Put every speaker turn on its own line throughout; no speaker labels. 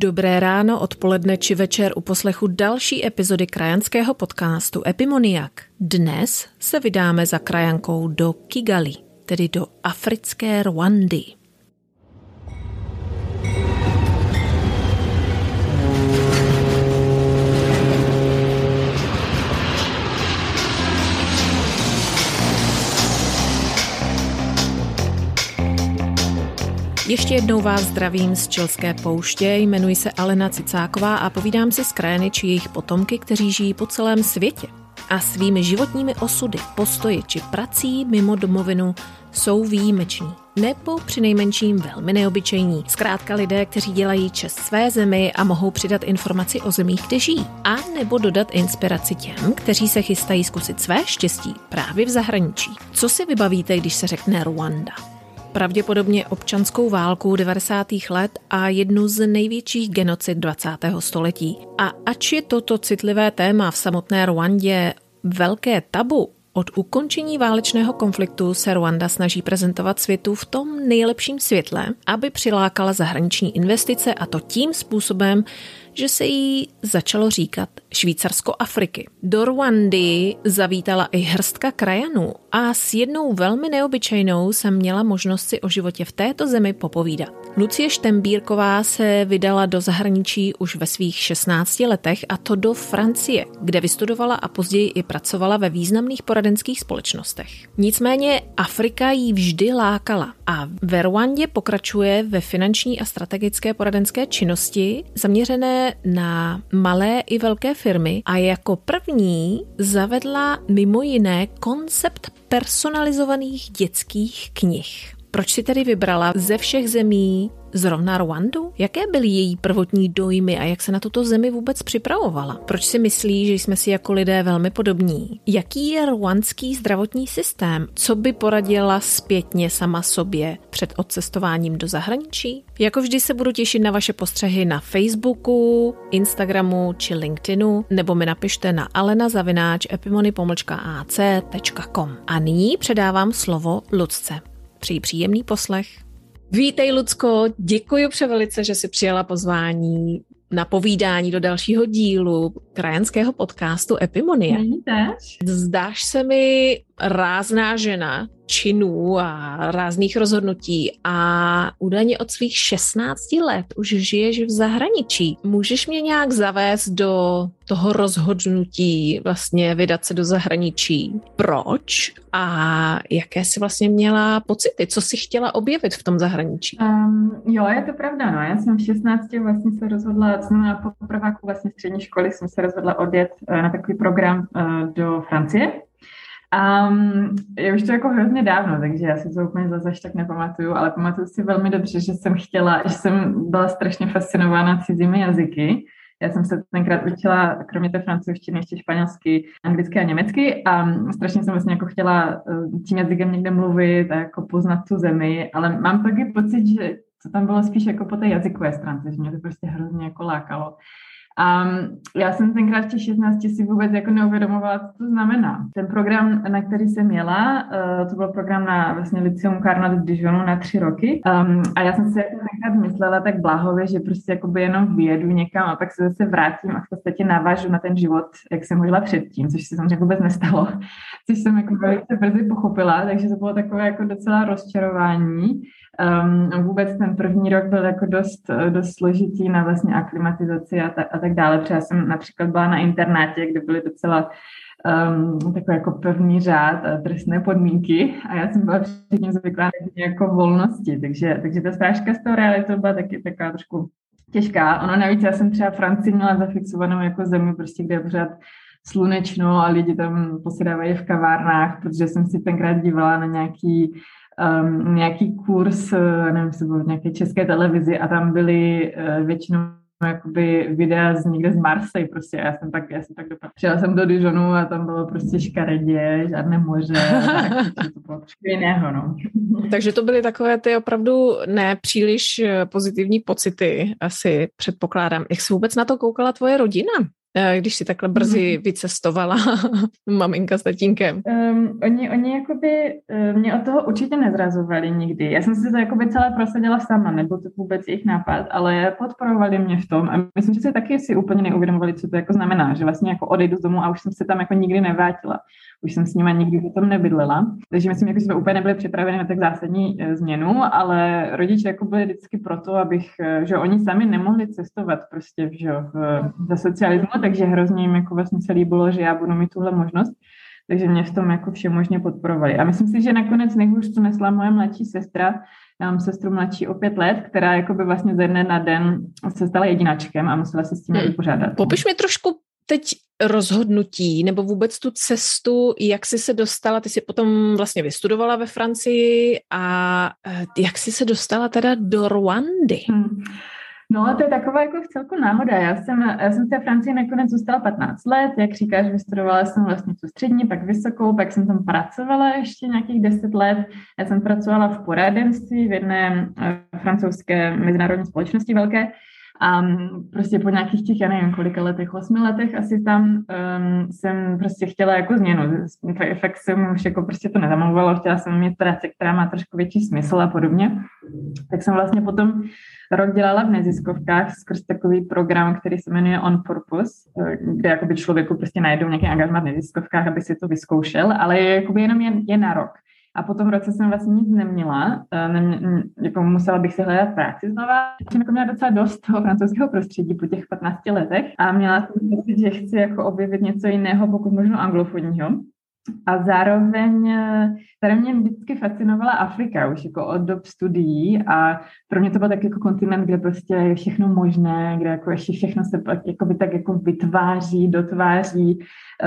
Dobré ráno, odpoledne či večer u poslechu další epizody krajanského podcastu Epimoniak. Dnes se vydáme za krajankou do Kigali, tedy do africké Rwandy. Ještě jednou vás zdravím z Čelské pouště, jmenuji se Alena Cicáková a povídám si s krajany či jejich potomky, kteří žijí po celém světě. A svými životními osudy, postoji či prací mimo domovinu jsou výjimeční. Nebo přinejmenším velmi neobyčejní. Zkrátka lidé, kteří dělají čest své zemi a mohou přidat informaci o zemích, kde žijí. A nebo dodat inspiraci těm, kteří se chystají zkusit své štěstí právě v zahraničí. Co si vybavíte, když se řekne Rwanda? Pravděpodobně občanskou válku 90. let a jednu z největších genocid 20. století. A ač je toto citlivé téma v samotné Rwandě velké tabu, od ukončení válečného konfliktu se Rwanda snaží prezentovat světu v tom nejlepším světle, aby přilákala zahraniční investice a to tím způsobem, že se jí začalo říkat Švýcarsko Afriky. Do Rwandy zavítala i hrstka krajanů a s jednou velmi neobyčejnou jsem měla možnost si o životě v této zemi popovídat. Lucie Štembírková se vydala do zahraničí už ve svých 16 letech a to do Francie, kde vystudovala a později i pracovala ve významných poradenských společnostech. Nicméně Afrika jí vždy lákala a ve Rwandě pokračuje ve finanční a strategické poradenské činnosti zaměřené na malé i velké firmy a jako první zavedla mimo jiné koncept personalizovaných dětských knih. Proč si tedy vybrala ze všech zemí zrovna Rwandu? Jaké byly její prvotní dojmy a jak se na tuto zemi vůbec připravovala? Proč si myslí, že jsme si jako lidé velmi podobní? Jaký je rwandský zdravotní systém? Co by poradila zpětně sama sobě před odcestováním do zahraničí? Jako vždy se budu těšit na vaše postřehy na Facebooku, Instagramu či LinkedInu, nebo mi napište na alenazavináč epimony.ac.com. A nyní předávám slovo Lucce. Přeji příjemný poslech. Vítej, Lucko, děkuji převelice, že jsi přijala pozvání na povídání do dalšího dílu krajanského podcastu Epimonie. Zdáš se mi rázná žena činů a rázných rozhodnutí a údajně od svých 16 let už žiješ v zahraničí. Můžeš mě nějak zavést do toho rozhodnutí vlastně vydat se do zahraničí? Proč? A jaké jsi vlastně měla pocity? Co jsi chtěla objevit v tom zahraničí? Um,
jo, je to pravda, no. Já jsem v 16 vlastně se rozhodla, znamená po prváku vlastně střední školy jsem se rozhodla odjet eh, na takový program eh, do Francie, Um, je už to jako hrozně dávno, takže já si to úplně zase až tak nepamatuju, ale pamatuju si velmi dobře, že jsem chtěla, že jsem byla strašně fascinována cizími jazyky. Já jsem se tenkrát učila, kromě té francouzštiny, ještě španělsky, anglicky a německy a strašně jsem vlastně jako chtěla eh, tím jazykem někde mluvit a jako poznat tu zemi, ale mám taky pocit, že to tam bylo spíš jako po té jazykové stránce, že mě to prostě hrozně jako lákalo. A já jsem tenkrát v těch 16 si vůbec jako neuvědomovala, co to znamená. Ten program, na který jsem jela, uh, to byl program na vlastně Lyceum Carnot v Dijonu na tři roky. Um, a já jsem si jako tenkrát myslela tak bláhově, že prostě jakoby jenom vyjedu někam a pak se zase vrátím a v podstatě navážu na ten život, jak jsem žila předtím, což se samozřejmě vůbec nestalo. Což jsem jako velice brzy pochopila, takže to bylo takové jako docela rozčarování. Um, vůbec ten první rok byl jako dost, dost složitý na vlastně aklimatizaci a, ta, a tak dále, protože já jsem například byla na internátě, kde byly docela um, takový jako pevný řád a trestné podmínky. A já jsem byla předtím zvyklá na jako volnosti, takže, takže ta strážka z toho realitou byla taky taková trošku těžká. Ono navíc, já jsem třeba Francii měla zafixovanou jako zemi, prostě kde je pořád slunečno a lidi tam posedávají v kavárnách, protože jsem si tenkrát dívala na nějaký um, nějaký kurz, eh, nevím, jestli byl v nějaké české televizi a tam byly uh, většinou jakoby videa z někde z Marseille prostě, já jsem tak, já jsem tak dopadla. Přijela jsem do Dijonu a tam bylo prostě škaredě, žádné moře, tak, to bylo trošku jiného, no.
Takže to byly takové ty opravdu nepříliš eh, pozitivní pocity, asi předpokládám. Jak se vůbec na to koukala tvoje rodina? Eh, když si takhle brzy mhm. vycestovala maminka s tatínkem?
Um, oni, oni jakoby uh, mě od toho určitě nezrazovali nikdy. Já jsem si to jakoby celé prosadila sama, nebo to vůbec jejich nápad, ale podporovali mě v tom a myslím, že si taky si úplně neuvědomovali, co to jako znamená, že vlastně jako odejdu z domu a už jsem se tam jako nikdy nevrátila už jsem s nimi nikdy potom nebydlela, takže myslím, jako, že jsme úplně nebyli připraveni na tak zásadní e, změnu, ale rodiče jako byli vždycky proto, abych, e, že oni sami nemohli cestovat prostě že, v, za socialismu, takže hrozně jim jako vlastně se líbilo, že já budu mít tuhle možnost. Takže mě v tom jako vše možně podporovali. A myslím si, že nakonec nejhůř to nesla moje mladší sestra, já mám sestru mladší o pět let, která jako by vlastně ze dne na den se stala jedinačkem a musela se s tím hmm. vypořádat.
Popiš mi trošku teď rozhodnutí nebo vůbec tu cestu, jak jsi se dostala, ty jsi potom vlastně vystudovala ve Francii a eh, jak jsi se dostala teda do Rwandy? Hmm.
No, to je taková jako v celku náhoda. Já jsem, já jsem v té Francii nakonec zůstala 15 let, jak říkáš, vystudovala jsem vlastně tu střední, pak vysokou, pak jsem tam pracovala ještě nějakých 10 let. Já jsem pracovala v poradenství v jedné eh, francouzské mezinárodní společnosti velké, a prostě po nějakých těch, já nevím, kolika letech, osmi letech asi tam um, jsem prostě chtěla jako změnu. Fakt jsem už jako prostě to nezamlouvalo, chtěla jsem mít práci, která má trošku větší smysl a podobně. Tak jsem vlastně potom rok dělala v neziskovkách skrz takový program, který se jmenuje On Purpose, eh, kde jakoby člověku prostě najdou nějaký angažmat v neziskovkách, aby si to vyzkoušel, ale je jakoby jenom je, je na rok. A po tom roce jsem vlastně nic neměla, eh, nemě, jako musela bych si hledat práci znova. Jsem jako měla docela dost toho francouzského prostředí po těch 15 letech a měla jsem pocit, že chci jako objevit něco jiného, pokud možno anglofonního. A zároveň, eh, tady mě vždycky fascinovala Afrika už jako od dob studií a pro mě to byl tak jako kontinent, kde prostě je všechno možné, kde jako ještě všechno se jako by tak jako vytváří, dotváří.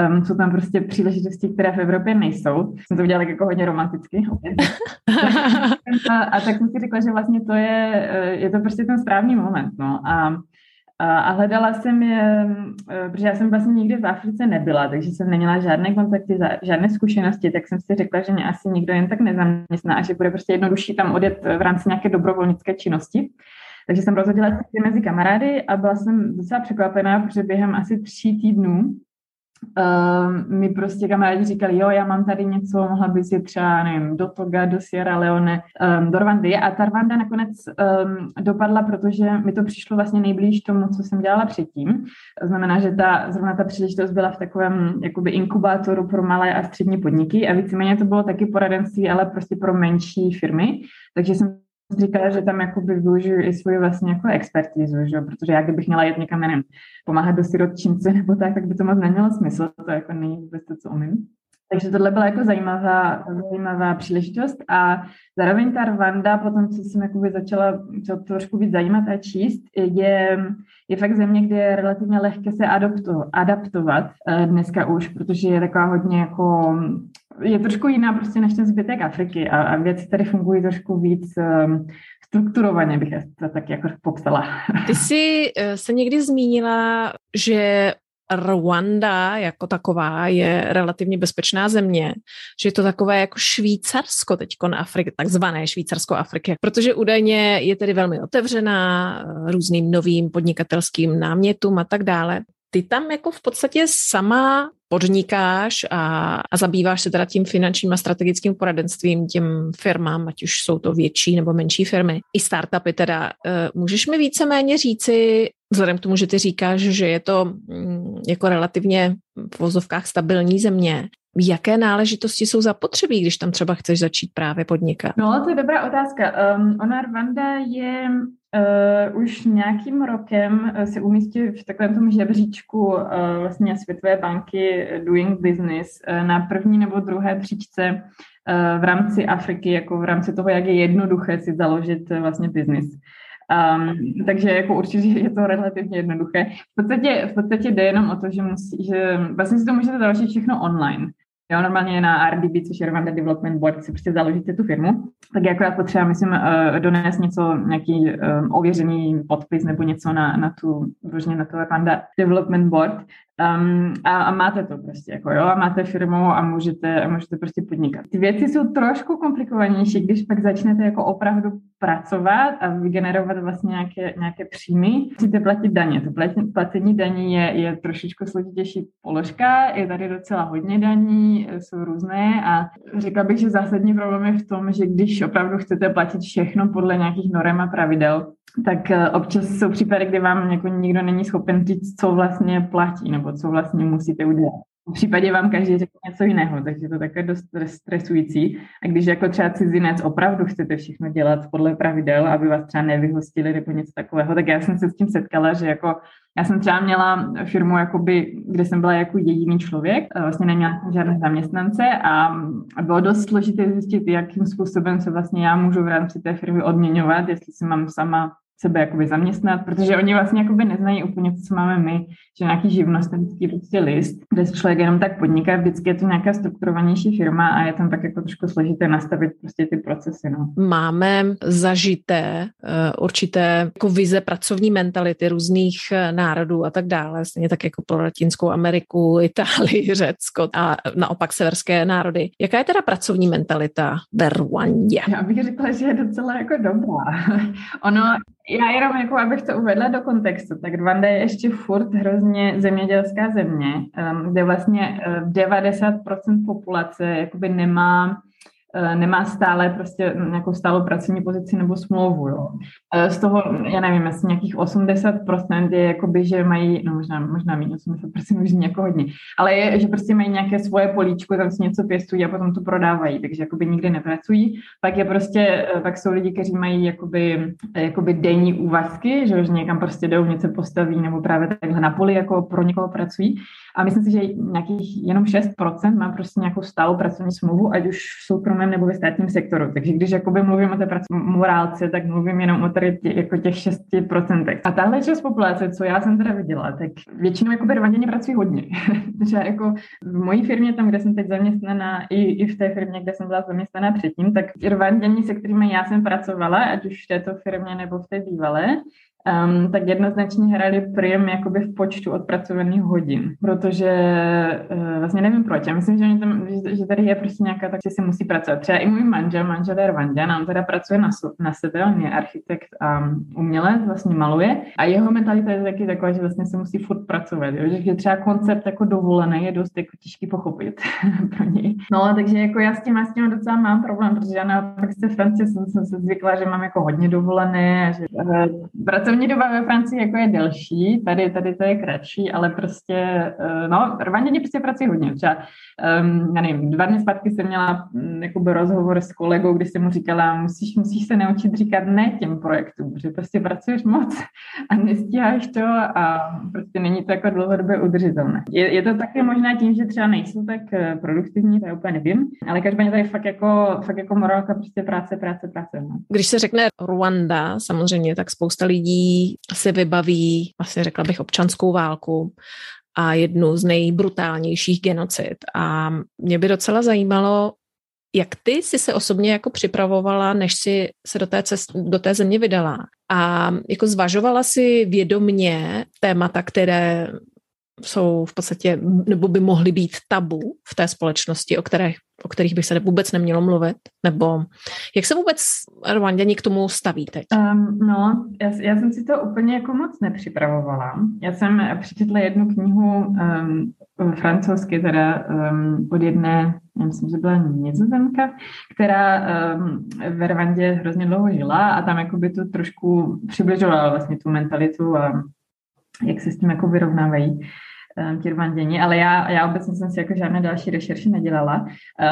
Um, jsou tam prostě příležitosti, které v Evropě nejsou. Jsem to udělala jako hodně romanticky. a, a tak jsem si řekla, že vlastně to je, eh, je to prostě ten správný moment. No. A a hledala jsem je, eh, protože já jsem vlastně nikdy v Africe nebyla, takže jsem neměla žádné kontakty, žádné zkušenosti, tak jsem si řekla, že mě asi nikdo jen tak nezaměstná a že bude prostě jednodušší tam odjet v rámci nějaké dobrovolnické činnosti. Takže jsem rozhodla cesty mezi kamarády a byla jsem docela překvapená, protože během asi tří týdnů uh, mi prostě kamarádi říkali, jo, já mám tady něco, mohla bys jít třeba, nevím, do Toga, do Sierra Leone, um, do Rwandy. A ta Rwanda nakonec um, dopadla, protože mi to přišlo vlastně nejblíž tomu, co jsem dělala předtím. To znamená, že ta, zrovna ta příležitost byla v takovém jakoby inkubátoru pro malé a střední podniky a víceméně to bylo taky poradenství, ale prostě pro menší firmy. Takže jsem říkala, že tam jakoby využiju i svoji vlastně jako expertizu, že? protože já kdybych měla jet někam, nevím, pomáhat do sirotčince nebo tak, tak by to moc nemělo smysl, to jako není vůbec to, co umím. Takže tohle byla jako zajímavá, zajímavá příležitost a zároveň ta Rwanda, potom co jsem jakoby začala to trošku víc zajímat a číst, je, je fakt země, kde je relativně lehké se adapto, adaptovat eh, dneska už, protože je taková hodně jako je trošku jiná prostě než ten zbytek Afriky a, a věci tady fungují trošku víc um, strukturovaně, bych to tak jako popsala.
Ty jsi uh, se někdy zmínila, že Rwanda jako taková je relativně bezpečná země, že je to takové jako Švýcarsko teď na Afriky, takzvané Švýcarsko Afriky, protože údajně je tedy velmi otevřená eh, různým novým podnikatelským námětům a tak dále. Ty tam jako v podstatě sama podnikáš a, a zabýváš se teda tím finančním a strategickým poradenstvím těm firmám, ať už jsou to větší nebo menší firmy, i startupy teda. Eh, můžeš mi víceméně říci, vzhledem k tomu, že ty říkáš, že je to mm, jako relativně v vozovkách stabilní země, Jaké náležitosti jsou zapotřebí, když tam třeba chceš začít právě podnikat?
No, to je dobrá otázka. Um, ona Rwanda je uh, už nějakým rokem uh, se umístí v takovém tom žebříčku uh, vlastně Světové banky Doing Business uh, na první nebo druhé příčce uh, v rámci Afriky, jako v rámci toho, jak je jednoduché si založit uh, vlastně business. Um, takže jako určitě je to relativně jednoduché. V podstatě, v podstatě jde jenom o to, že, musí, že vlastně si to můžete založit všechno online. Jo, normálně na RDB, což je Rwanda Development Board, si prostě založíte tu firmu, tak jako já potřeba, myslím, uh, donést něco, nějaký um, ověřený podpis nebo něco na, na tu, různě na to Rwanda Development Board. Um, a, a máte to prostě, jako jo, a máte firmu a můžete, a můžete prostě podnikat. Ty věci jsou trošku komplikovanější, když pak začnete jako opravdu pracovat a vygenerovat vlastně nějaké, nějaké příjmy. Musíte platit daně. To placení daní je, je trošičku složitější položka, je tady docela hodně daní, jsou různé a řekla bych, že zásadní problém je v tom, že když opravdu chcete platit všechno podle nějakých norem a pravidel, tak eh, občas jsou případy, kdy vám jako nikdo není schopen říct, co vlastně platí nebo co vlastně musíte udělat. V případě vám každý řekne něco jiného, takže to také dost stresující. A když jako třeba cizinec opravdu chcete všechno dělat podle pravidel, aby vás třeba nevyhostili nebo něco takového, tak já jsem se s tím setkala, že jako já jsem třeba měla firmu, jakoby, kde jsem byla jako jediný člověk, vlastně neměla jsem žádné zaměstnance a bylo dost složité zjistit, jakým způsobem se vlastně já můžu v rámci té firmy odměňovat, jestli si mám sama sebe jakoby zaměstnat, protože oni vlastně jakoby neznají úplně to, co máme my, že nějaký živnostenský prostě list, kde člověk jenom tak podniká, vždycky je to nějaká strukturovanější firma a je tam tak jako trošku složité nastavit prostě ty procesy. No.
Máme zažité uh, určité jako vize pracovní mentality různých eh, národů a tak dále, stejně tak jako pro Latinskou Ameriku, Itálii, Řecko a naopak severské národy. Jaká je teda pracovní mentalita ve Rwandě?
Já bych řekla, že je docela jako dobrá. ono já jenom jako, abych to uvedla do kontextu, tak Rwanda je ještě furt hrozně zemědělská země, kde vlastně 90% uh, populace jakoby nemá Eh, nemá stále prostě nějakou stálou pracovní pozici nebo smlouvu. Jo. Eh, z toho, já nevím, jestli nějakých 80% je jakoby, že mají, no možná, možná méně 80% už jako hodně, ale je, že prostě mají nějaké svoje políčko, tam si něco pěstují a potom to prodávají, takže jakoby nikdy nepracují. Pak je prostě, eh, pak jsou lidi, kteří mají jakoby, jakoby denní úvazky, že už někam prostě jdou, něco postaví nebo právě takhle na poli jako pro někoho pracují. A myslím si, že nějakých jenom 6% má prostě nějakou stálou pracovní smlouvu, ať už v soukromém nebo ve státním sektoru. Takže když jakoby mluvím o té morálce, tak mluvím jenom o tady tě, jako těch 6%. A tahle část populace, co já jsem teda viděla, tak většinou jakoby rvanděni pracují hodně. Takže jako v mojí firmě, tam, kde jsem teď zaměstnaná, i, i v té firmě, kde jsem byla zaměstnaná předtím, tak rvanděni, se kterými já jsem pracovala, ať už v této firmě nebo v té bývalé, um, tak jednoznačně hrali prim jakoby v počtu odpracovaných hodin, protože uh, vlastně nevím proč. Já myslím, že, tam, že, že tady je prostě nějaká, tak si musí pracovat. Třeba i můj manžel, manžel je Rwandan, on teda pracuje na, na sebe, on je architekt a umělec, vlastně maluje a jeho mentalita je taky taková, že vlastně se musí furt pracovat, jo? že třeba koncept jako dovolený je dost jako těžký pochopit pro něj. No, takže jako já s tím, já s tím docela mám problém, protože já naopak se Francie jsem, jsem se zvykla, že mám jako hodně dovolené že uh, pracovní doba ve Francii jako je delší, tady, tady to je kratší, ale prostě, eh, no, Rwanděni prostě pracují hodně. Třeba, um, já nevím, dva dny zpátky jsem měla um, jakoby rozhovor s kolegou, kdy jsem mu říkala, musíš, musíš se naučit říkat ne těm projektům, že prostě pracuješ moc a nestíháš to a prostě není to jako dlouhodobě udržitelné. Je, je to také možná tím, že třeba nejsou tak eh, produktivní, to já úplně nevím, ale každopádně tady fakt jako, fakt jako morálka prostě práce, práce, práce. No.
Když se řekne Rwanda, samozřejmě, tak spousta lidí si vybaví, asi řekla bych, občanskou válku a jednu z nejbrutálnějších genocid. A mě by docela zajímalo, jak ty jsi se osobně jako připravovala, než si se do té, cest, do té země vydala? A jako zvažovala si vědomně témata, které jsou v podstatě, nebo by mohly být tabu v té společnosti, o kterých, o kterých by se vůbec nemělo mluvit? Nebo jak se vůbec Rwanděni k tomu staví teď?
Um, no, já, já jsem si to úplně jako moc nepřipravovala. Já jsem přečetla jednu knihu um, francouzsky, teda um, od jedné, já myslím, že byla nizozemka, která um, ve Rwandě hrozně dlouho žila a tam jako by to trošku přibližovala vlastně tu mentalitu a jak se s tím jako vyrovnávají ti rwanděni, ale já, já obecně jsem si jako žádné další rešerši nedělala.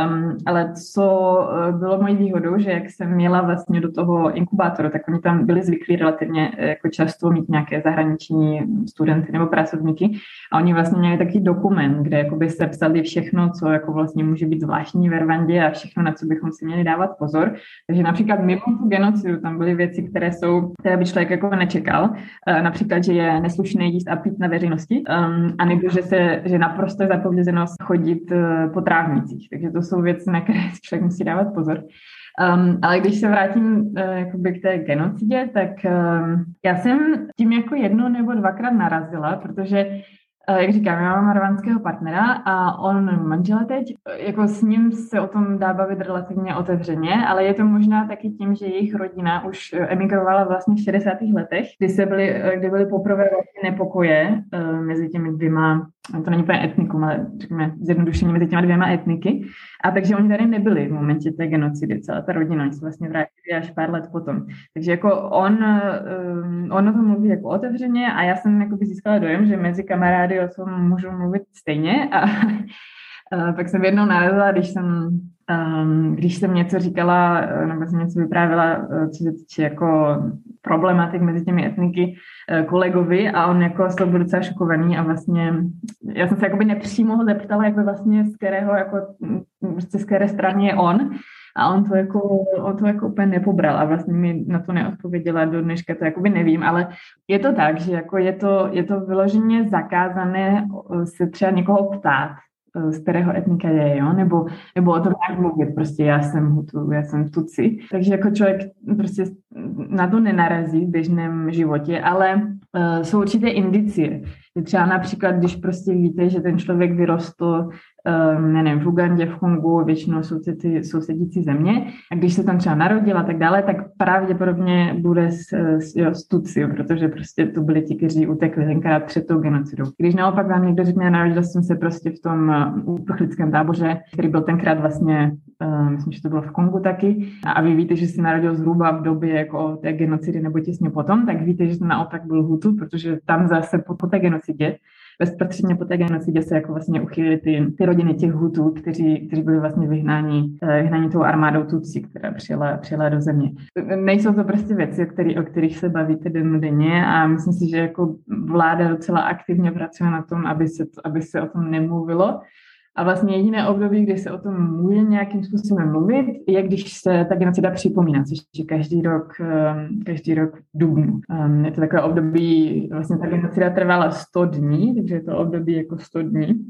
Um, ale co eh, bylo mojí výhodou, že jak jsem měla vlastně do toho inkubátoru, tak oni tam byli zvyklí relativně eh, jako často mít nějaké zahraniční studenty nebo pracovníky a oni vlastně měli takový dokument, kde jakoby se psali všechno, co jako vlastně může být zvláštní ve Rwandě a všechno, na co bychom si měli dávat pozor. Takže například mimo tu genocidu tam byly věci, které jsou, které by člověk jako nečekal. Uh, například, že je neslušné jíst a pít na veřejnosti. Um, a nebo že, se, že naprosto zapovězeno chodit eh, po trávnicích. Takže to jsou věci, na které si člověk musí dávat pozor. Um, ale když se vrátím uh, k té genocidě, tak um, já jsem tím jako jednou nebo dvakrát narazila, protože jak říkám, já mám marvanského partnera a on manžela teď, jako s ním se o tom dá bavit relativně otevřeně, ale je to možná taky tím, že jejich rodina už emigrovala vlastně v 60. letech, kdy, se byly, eh, kdy byly poprvé vlastně nepokoje mezi těmi dvěma, to není úplně etnikum, ale řekněme zjednodušeně mezi těma dvěma etniky. A takže oni tady nebyli v momentě té genocidy, celá ta rodina, oni se vlastně vrátili až pár let potom. Takže jako on, um, on o tom mluví jako otevřeně a já jsem jako získala dojem, že mezi kamarády o tom můžu mluvit stejně a, a pak jsem jednou narazila, když jsem um, když jsem něco říkala, nebo jsem něco vyprávěla, co se týče jako problematik mezi těmi etniky kolegovi a on jako z toho byl docela šokovaný a vlastně já jsem se jakoby nepřímo ho zeptala, jak by vlastně z kterého jako prostě z které strany je on a on to jako, on to jako úplně nepobral a vlastně mi na to neodpověděla do dneška, to jakoby nevím, ale je to tak, že jako je to, je to vyloženě zakázané se třeba někoho ptát, z kterého etnika je, jo? Nebo, nebo o tom jak mluvit, prostě já jsem Hutu, já jsem Tuci. Takže jako člověk prostě na to nenarazí v běžném životě, ale uh, jsou určité indicie. Třeba například, když prostě víte, že ten člověk vyrostl um, nevím, v Ugandě, v Kongu, většinou ty sousedící země. A když se tam třeba narodil a tak dále, tak pravděpodobně bude s, s, jo, s Tuci, protože prostě to byli ti, kteří utekli tenkrát před tou genocidou. Když naopak vám někdo řekne, narodil jsem se prostě v tom uh, uprchlickém táboře, který byl tenkrát vlastně, myslím, že to bylo v Kongu taky, a vy víte, že se narodil zhruba v době jako té genocidy nebo těsně potom, tak víte, že to naopak byl Hutu, protože tam zase po, po té genocidě bezprostředně po té genocidě se jako vlastně uchylili ty, ty rodiny těch Hutů, kteří, kteří byli vlastně vyhnáni, eh, vyhnáni tou armádou Tutsi, která přijela, přijela do země. Nejsou to prostě věci, o, který, o kterých se bavíte denně a myslím si, že jako vláda docela aktivně pracuje na tom, aby se, aby se o tom nemluvilo a vlastně jediné období, kdy se o tom může nějakým způsobem mluvit, je když se ta genocida připomíná, což je každý rok, ehm, každý rok dubnu. Ehm, je to takové období, vlastně ta genocida trvala 100 dní, takže je to období jako 100 dní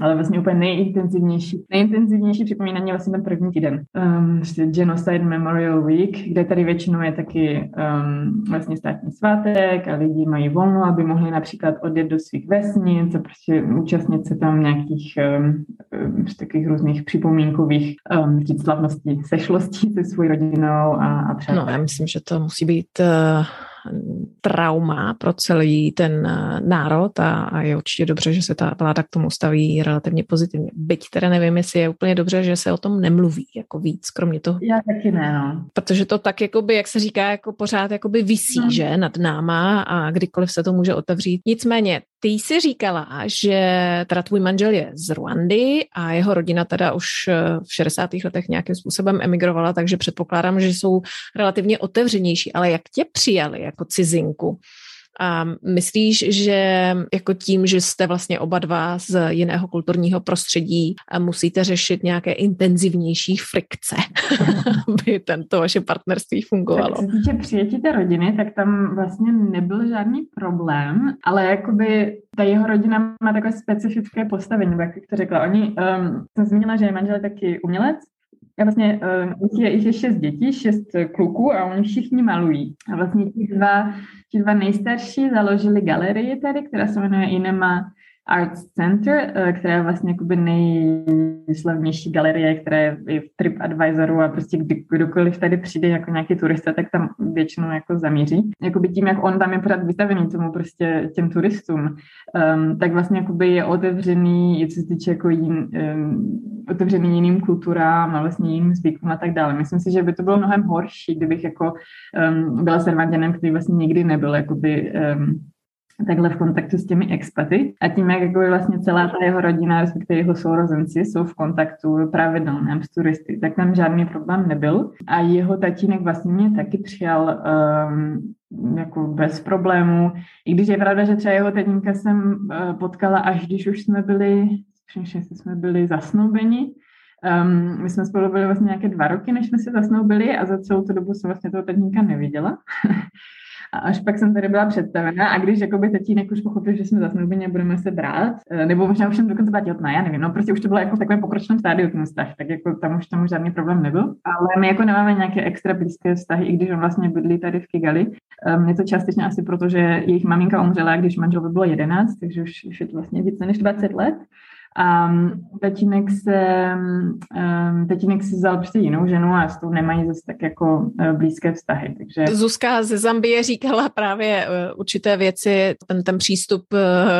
ale vlastně úplně nejintenzivnější, nejintenzivnější připomínání je vlastně ten první týden. Um, Genocide Memorial Week, kde tady většinou je taky um, vlastně státní svátek a lidi mají volno, aby mohli například odjet do svých vesnic a prostě účastnit se tam nějakých um, um, takových různých připomínkových um, slavností, sešlostí se svou rodinou a, a
přátelé. No, já myslím, že to musí být uh trauma pro celý ten eh, národ a, a je určitě dobře, že se ta vláda k tomu staví relativně pozitivně. Byť teda nevím, jestli je úplně dobře, že se o tom nemluví jako víc, kromě toho.
Já taky ne, no.
Protože to tak, jakoby, jak se říká, jako pořád jakoby visí, no. že, nad náma a kdykoliv se to může otevřít. Nicméně, ty jsi říkala, že teda tvůj manžel je z Rwandy a jeho rodina teda už eh, v 60. letech nějakým způsobem emigrovala, takže předpokládám, že jsou relativně otevřenější. Ale jak tě přijali jako cizinku? A myslíš, že jako tím, že jste vlastně oba dva z jiného kulturního prostředí musíte řešit nějaké intenzivnější frikce, aby tento vaše partnerství fungovalo?
Tak se týče přijetí té rodiny, tak tam vlastně nebyl žádný problém, ale jakoby ta jeho rodina má takové specifické postavení, jak to řekla. Oni, um, jsem zmínila, že je manžel taky umělec, a vlastně uh, je, je šest dětí, šest kluků a oni všichni malují. A vlastně ti dva, ti dva nejstarší založili galerii tady, která se jmenuje Inema Arts Center, eh, která je vlastně jakoby nejslavnější galerie, která je v TripAdvisoru a prostě kdy, kdokoliv tady přijde jako nějaký turista, tak tam většinou jako zamíří. Jakoby tím, jak on tam je pořád vystavený tomu prostě těm turistům, um, tak vlastně jakoby je otevřený, co se týče jako jin, um, otevřený jiným kulturám a vlastně jiným zvykům a tak dále. Myslím si, že by to bylo mnohem horší, kdybych jako um, byla s který vlastně nikdy nebyl jakoby um, takhle v kontaktu s těmi expaty a tím, jak jako vlastně celá ta jeho rodina, respektive jeho sourozenci jsou v kontaktu pravidelném s turisty, tak tam žádný problém nebyl. A jeho tatínek vlastně mě taky přijal um, jako bez problémů. I když je pravda, že třeba jeho tatínka jsem uh, potkala, až když už jsme byli, že jsme byli zasnoubeni, Um, my jsme spolu byli vlastně nějaké dva roky, než jsme se zasnoubili a za celou tu dobu jsem vlastně toho tatínka neviděla. A až pak jsem tady byla představena a když jakoby tatínek už pochopil, že jsme zasnoubení a budeme se brát, eh, nebo možná už jsem dokonce byla těhotná, já nevím, no prostě už to bylo jako v takovém pokročilém stádiu ten vztah, tak jako tam už tam žádný problém nebyl. Ale my jako nemáme nějaké extra blízké vztahy, i když on vlastně bydlí tady v Kigali. Um, je to částečně asi proto, že jejich maminka umřela, když manžel by bylo 11, takže už, už je to vlastně více než 20 let. A tatínek se, um, tatínek si vzal prostě jinou ženu a s tou nemají zase tak jako uh, blízké vztahy. Takže...
Zuzka ze Zambie říkala právě uh, určité věci, ten, ten přístup uh,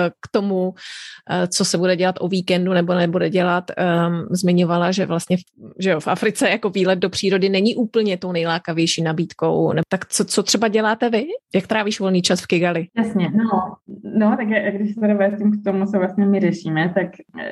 k tomu, uh, co se bude dělat o víkendu nebo nebude dělat, um, zmiňovala, že vlastně že jo, v Africe jako výlet do přírody není úplně tou nejlákavější nabídkou. Tak co, co třeba děláte vy? Jak trávíš volný čas v Kigali?
Jasně, no, no tak když se tady vrátím k tomu, co vlastně my řešíme, tak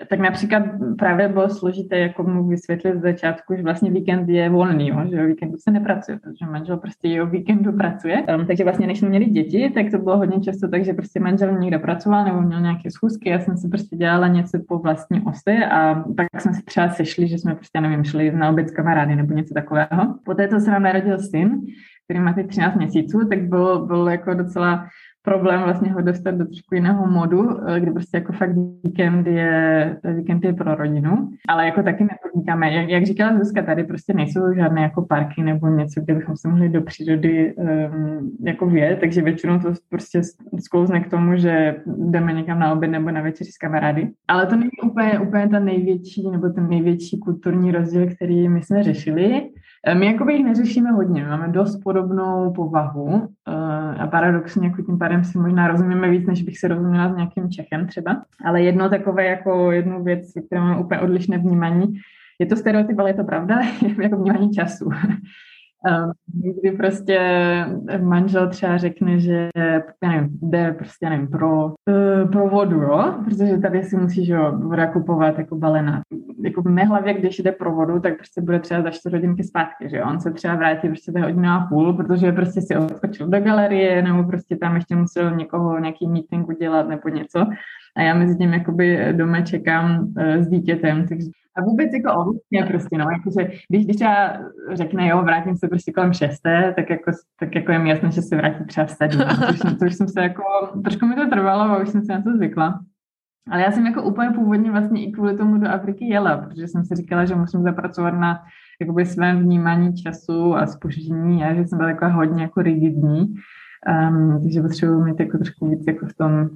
tak například právě bylo složité jako mu vysvětlit z začátku, že vlastně víkend je volný, jo? že o víkendu se nepracuje, protože manžel prostě o víkendu pracuje. Um, takže vlastně, než jsme měli děti, tak to bylo hodně často tak, že prostě manžel někde pracoval nebo měl nějaké schůzky, já jsem si prostě dělala něco po vlastní osy a pak jsme se třeba sešli, že jsme prostě, nevím, šli na oběd s kamarády nebo něco takového. Poté, co se nám narodil syn, který má teď 13 měsíců, tak bylo, bylo jako docela problém vlastně ho dostat do trošku jiného modu, eh, kdy prostě jako fakt víkend je, víkend je pro rodinu, ale jako taky nepodnikáme. Jak, jak říkala Zuzka, tady prostě nejsou žádné jako parky nebo něco, kde bychom se mohli do přírody um, jako vědět, takže většinou to prostě sklouzne k tomu, že jdeme někam na oběd nebo na večeři s kamarády. Ale to není úplně, úplně ta největší nebo ten největší kulturní rozdíl, který my jsme řešili. Eh, my jakoby jich neřešíme hodně, máme dost podobnou povahu eh, a paradoxně jako tím pádem si možná rozumíme víc, než bych se rozuměla s nějakým Čechem třeba. Ale jedno takové jako jednu věc, které máme úplně odlišné vnímání, je to stereotyp, ale je to pravda, jako vnímání času. Um, kdy prostě manžel třeba řekne, že já nevím, jde prostě, nevím, pro, uh, pro vodu, jo? protože tady si musíš jo, voda kupovat jako balená. Jako v mé hlavě, když jde pro vodu, tak prostě bude třeba za 4 hodinky zpátky, že jo? on se třeba vrátí prostě za hodinu a půl, protože prostě si odskočil do galerie, nebo prostě tam ještě musel někoho nějaký meeting udělat nebo něco. A já mezi tím jakoby doma čekám uh, s dítětem, takže a vůbec jako ovlivňuje prostě, no, jakože, když, když třeba řekne, jo, vrátím se prostě kolem šesté, tak jako, tak jako je mi jasné, že se vrátí třeba v sedm, což, což jsem se jako, trošku mi to trvalo, a už jsem se na to zvykla. Ale já jsem jako úplně původně vlastně i kvůli tomu do Afriky jela, protože jsem si říkala, že musím zapracovat na jakoby svém vnímání času a spoždění a že jsem byla taková hodně jako rigidní. Um, takže potřebuji mít jako trošku víc jako v tom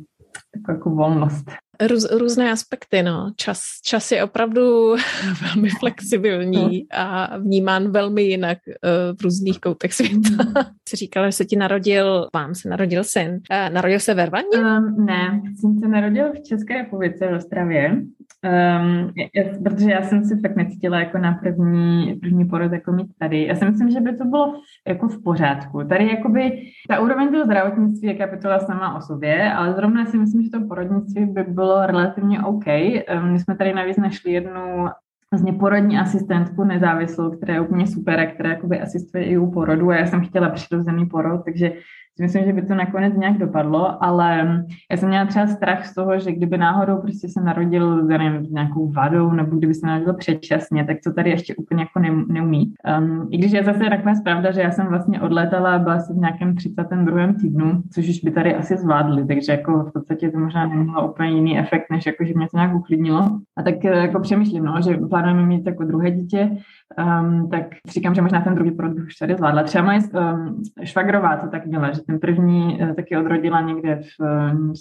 jako, jako volnost.
Růz, různé aspekty, no. Čas, čas je opravdu velmi flexibilní a vnímán velmi jinak uh, v různých koutech světa. Mm. Jsi říkala, že se ti narodil, vám se narodil syn. Uh, narodil se ve Rwandě?
Um, ne, jsem se narodil v České republice v Ostravě. Um, já, protože já jsem si fakt necítila jako na první, první porod jako mít tady. Já si myslím, že by to bylo v, jako v pořádku. Tady jakoby ta úroveň toho zdravotnictví je kapitola sama o sobě, ale zrovna si myslím, že to porodnictví by bylo relativně OK. Um, my jsme tady navíc našli jednu vlastně porodní asistentku nezávislou, která je úplně super a která asistuje i u porodu a já jsem chtěla přirozený porod, takže si myslím, že by to nakonec nějak dopadlo, ale já jsem měla třeba strach z toho, že kdyby náhodou prostě se narodil s nějakou vadou, nebo kdyby se narodil předčasně, tak to tady ještě úplně jako ne, neumí. Um, I když je zase taková pravda, že já jsem vlastně odletala, byla jsem v nějakém 32. týdnu, což už by tady asi zvládli, takže jako v podstatě to možná nemělo úplně jiný efekt, než jako, že mě to nějak uklidnilo. A tak eh, jako přemýšlím, no, že plánujeme mít jako druhé dítě, um, tak říkám, že možná ten druhý produkt už tady zvládla. Třeba moje um, švagrová to tak měla, že ten první uh, taky odrodila někde v,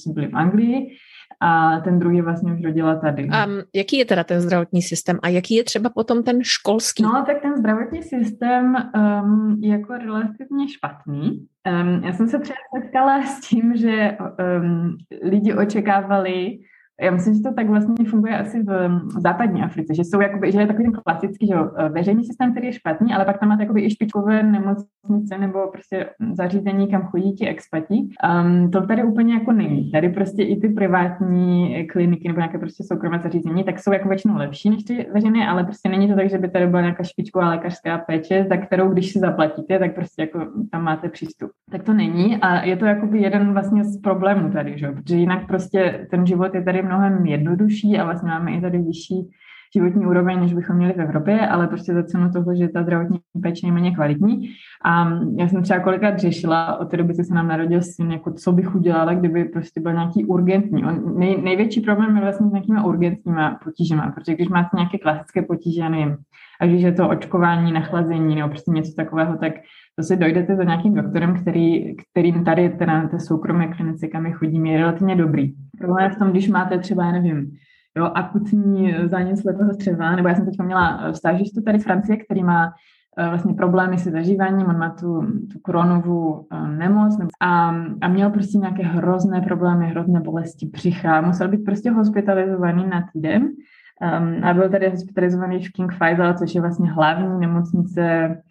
uh, byli v Anglii a ten druhý vlastně už rodila tady.
A um, jaký je teda ten zdravotní systém a jaký je třeba potom ten školský?
No, tak ten zdravotní systém um, je jako relativně špatný. Um, já jsem se třeba setkala s tím, že um, lidi očekávali, já myslím, že to tak vlastně funguje asi v západní Africe, že jsou jakoby, že je takový ten klasický že e, veřejný systém, který je špatný, ale pak tam máte jakoby i špičkové nemocnice nebo prostě zařízení, kam chodí ti expati. Um, to tady úplně jako není. Tady prostě i ty privátní kliniky nebo nějaké prostě soukromé zařízení, tak jsou jako většinou lepší než ty veřejné, ale prostě není to tak, že by tady byla nějaká špičková lékařská péče, za kterou když si zaplatíte, tak prostě jako tam máte přístup. Tak to není a je to jakoby jeden vlastně z problémů tady, že? protože jinak prostě ten život je tady mnohem jednodušší a vlastně máme i tady vyšší životní úroveň, než bychom měli v Evropě, ale prostě za cenu toho, že ta zdravotní péče je méně kvalitní. A já jsem třeba kolikrát řešila od té doby, co se nám narodil syn, jako co bych udělala, kdyby prostě byl nějaký urgentní. On, nej, největší problém je vlastně s nějakými urgentníma potížema, protože když máte nějaké klasické potíže, já nevím, a když je to očkování, nachlazení nebo prostě něco takového, tak si dojdete za nějakým doktorem, který, kterým tady teda na té soukromé klinice, kam chodím, je relativně dobrý. Problém je v tom, když máte třeba, já nevím, jo, akutní zánět slepého střeva, nebo já jsem teď měla stážistu tady v Francii, který má eh, vlastně problémy se zažíváním, on má tu, tu koronovou eh, nemoc a, a měl prostě nějaké hrozné problémy, hrozné bolesti břicha, musel být prostě hospitalizovaný na týden um, a byl tady hospitalizovaný v King Faisal, což je vlastně hlavní nemocnice Eh,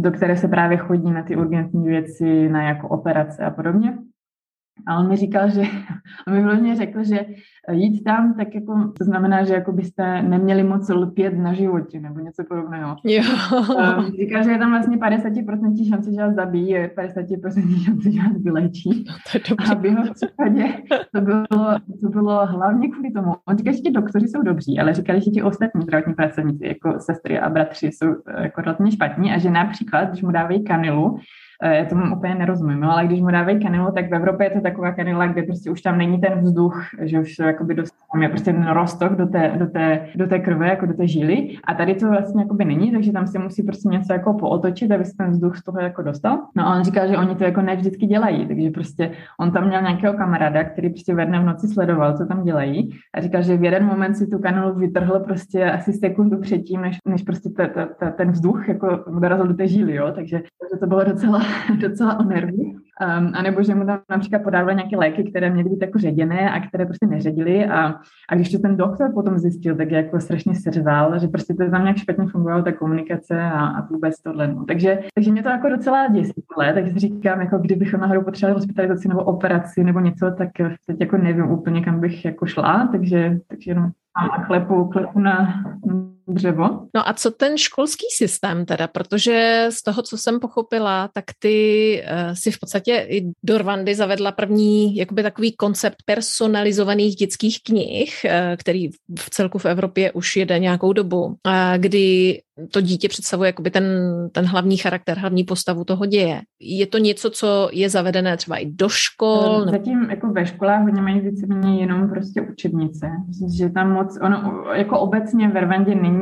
do které se právě chodí na ty urgentní věci, na jako operace a podobně. A on mi říkal, že, on mi vlastně řekl, že jít tam, tak jako, to znamená, že jako byste neměli moc lpět na životě, nebo něco podobného.
Jo.
Um, říkal, že je tam vlastně 50% šance, že vás zabíjí, 50% šance, že vás vylečí.
No, to je dobře.
A v jeho případě to bylo, to bylo hlavně kvůli tomu. On říkal, že ti doktoři jsou dobří, ale říkali, že ti ostatní zdravotní pracovníci, jako sestry a bratři, jsou eh, jako relativně špatní a že například, když mu dávají kanilu, já tomu úplně nerozumím, ale když mu dávají kanilu, tak v Evropě je to taková kanila, kde prostě už tam není ten vzduch, že už se jakoby tam je prostě ten roztok do té, do, té, do té krve, jako do té žíly a tady to vlastně jakoby není, takže tam si musí prostě něco jako pootočit, aby se ten vzduch z toho jako dostal. No a on říká, že oni to jako ne vždycky dělají, takže prostě on tam měl nějakého kamaráda, který prostě ve dne v noci sledoval, co tam dělají a říkal, že v jeden moment si tu kanilu vytrhl prostě asi sekundu předtím, než, než prostě ta, ta, ta, ten vzduch jako dorazil do té žíly, jo, takže, takže to bylo docela, docela o nervy. Um, a nebo že mu tam například podávali nějaké léky, které měly být jako ředěné a které prostě neředili a, a když to ten doktor potom zjistil, tak je jako strašně seřval, že prostě to tam nějak špatně fungovalo ta komunikace a, a vůbec tohle. No. Takže, takže mě to jako docela děsí, takže si říkám, jako kdybychom náhodou potřebovali hospitalizaci nebo operaci nebo něco, tak teď jako nevím úplně, kam bych jako šla, takže, takže jenom a klepu, klepu na dřevo.
No a co ten školský systém teda, protože z toho, co jsem pochopila, tak ty uh, si v podstatě i do Rwandy zavedla první jakoby takový koncept personalizovaných dětských knih, uh, který v celku v Evropě už jede nějakou dobu, uh, kdy to dítě představuje jakoby ten, ten hlavní charakter, hlavní postavu toho děje. Je to něco, co je zavedené třeba i do škol?
Zatím jako ve školách hodně mají víceméně jenom prostě učebnice. Myslím, že tam moc, ono jako obecně ve Rwandě není,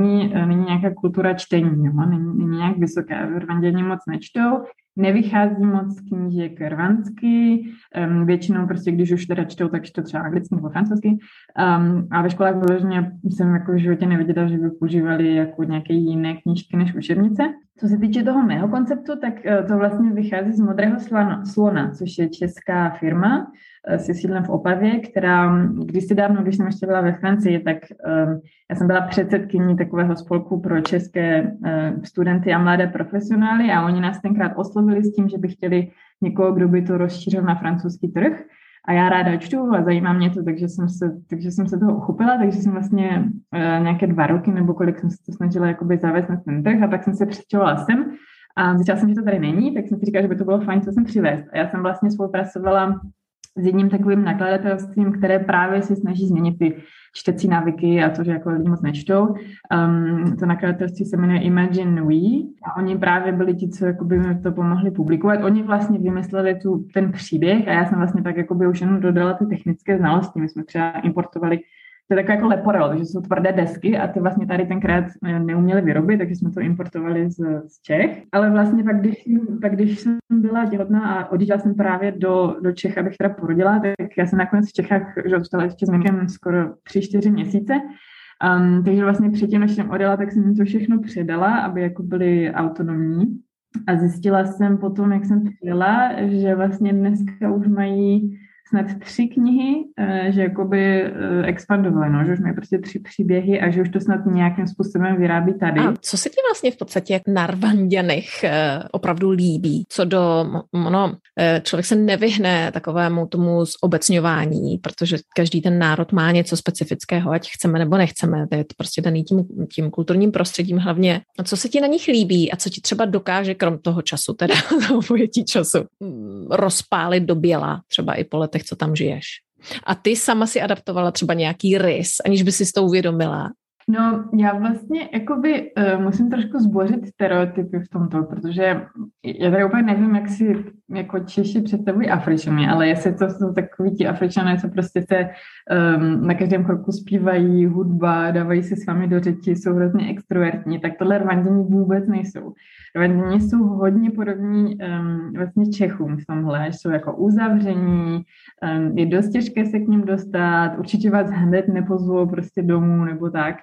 není nějaká kultura čtení, jo? Není, není nějak vysoká. V Rwandě moc nečtou, nevychází moc knížek rvansky, um, většinou prostě, když už teda čtou, tak čtou třeba anglicky nebo francouzsky. Um, a ve školách vyloženě jsem jako v životě neviděla, že by používali jako nějaké jiné knížky než učebnice. Co se týče toho mého konceptu, tak uh, to vlastně vychází z Modrého slona, slona což je česká firma, Eh, se sídlem v Opavě, která kdysi dávno, když jsem ještě byla ve Francii, tak um, já jsem byla předsedkyní takového spolku pro české uh, studenty a mladé profesionály a oni nás tenkrát oslovili s tím, že by chtěli někoho, kdo by to rozšířil na francouzský trh. A já ráda čtu a zajímá mě to, takže jsem se, takže jsem se toho uchopila, takže jsem vlastně uh, nějaké dva roky nebo kolik jsem se to snažila jakoby zavést na ten trh a pak jsem se přestěhovala sem a zjistila jsem, že to tady není, tak jsem si říkala, že by to bylo fajn, co jsem přivést. A já jsem vlastně spolupracovala s jedním takovým nakladatelstvím, které právě se snaží změnit ty čtecí návyky a to, že jako lidi moc nečtou. Um, to nakladatelství se jmenuje Imagine We a oni právě byli ti, co jakoby mi to pomohli publikovat. Oni vlastně vymysleli tu, ten příběh a já jsem vlastně tak jakoby už jenom dodala ty technické znalosti. My jsme třeba importovali to je takové jako leporel, takže jsou tvrdé desky a ty vlastně tady tenkrát eh, neuměli vyrobit, takže jsme to importovali z, z Čech. Ale vlastně pak když, pak, když jsem byla těhotná a odjížděla jsem právě do, do Čech, abych teda porodila, tak já jsem nakonec v Čechách že zůstala ještě s Minkem skoro tři, čtyři měsíce. Um, takže vlastně předtím, než jsem odjela, tak jsem jim to všechno předala, aby jako byli autonomní. A zjistila jsem potom, jak jsem přijela, že vlastně dneska už mají snad tři knihy, eh, že jakoby eh, expandovali, no, že už mají prostě tři příběhy a že už to snad nějakým způsobem vyrábí tady.
A co se ti vlastně v podstatě jak narvanděných eh, opravdu líbí? Co do, no, člověk se nevyhne takovému tomu zobecňování, protože každý ten národ má něco specifického, ať chceme nebo nechceme. To je to prostě daný tím, tím kulturním prostředím hlavně. A co se ti na nich líbí a co ti třeba dokáže krom toho času, teda toho pojetí času, mm, rozpálit do běla, třeba i po letech letech, co tam žiješ. A ty sama si adaptovala třeba nějaký rys, aniž by si to uvědomila.
No, já vlastně jakoby uh, musím trošku zbořit stereotypy v tomto, protože já tady úplně nevím, jak si jako Češi představují Afričany, ale jestli to jsou takový ti Afričané, co prostě se um, na každém kroku zpívají hudba, dávají se s vámi do řeči, jsou hrozně extrovertní, tak tohle Rwanděni vůbec nejsou. Rwanděni jsou hodně podobní um, vlastně Čechům v tomhle, jsou jako uzavření, um, je dost těžké se k ním dostat, určitě vás hned nepozvou prostě domů nebo tak.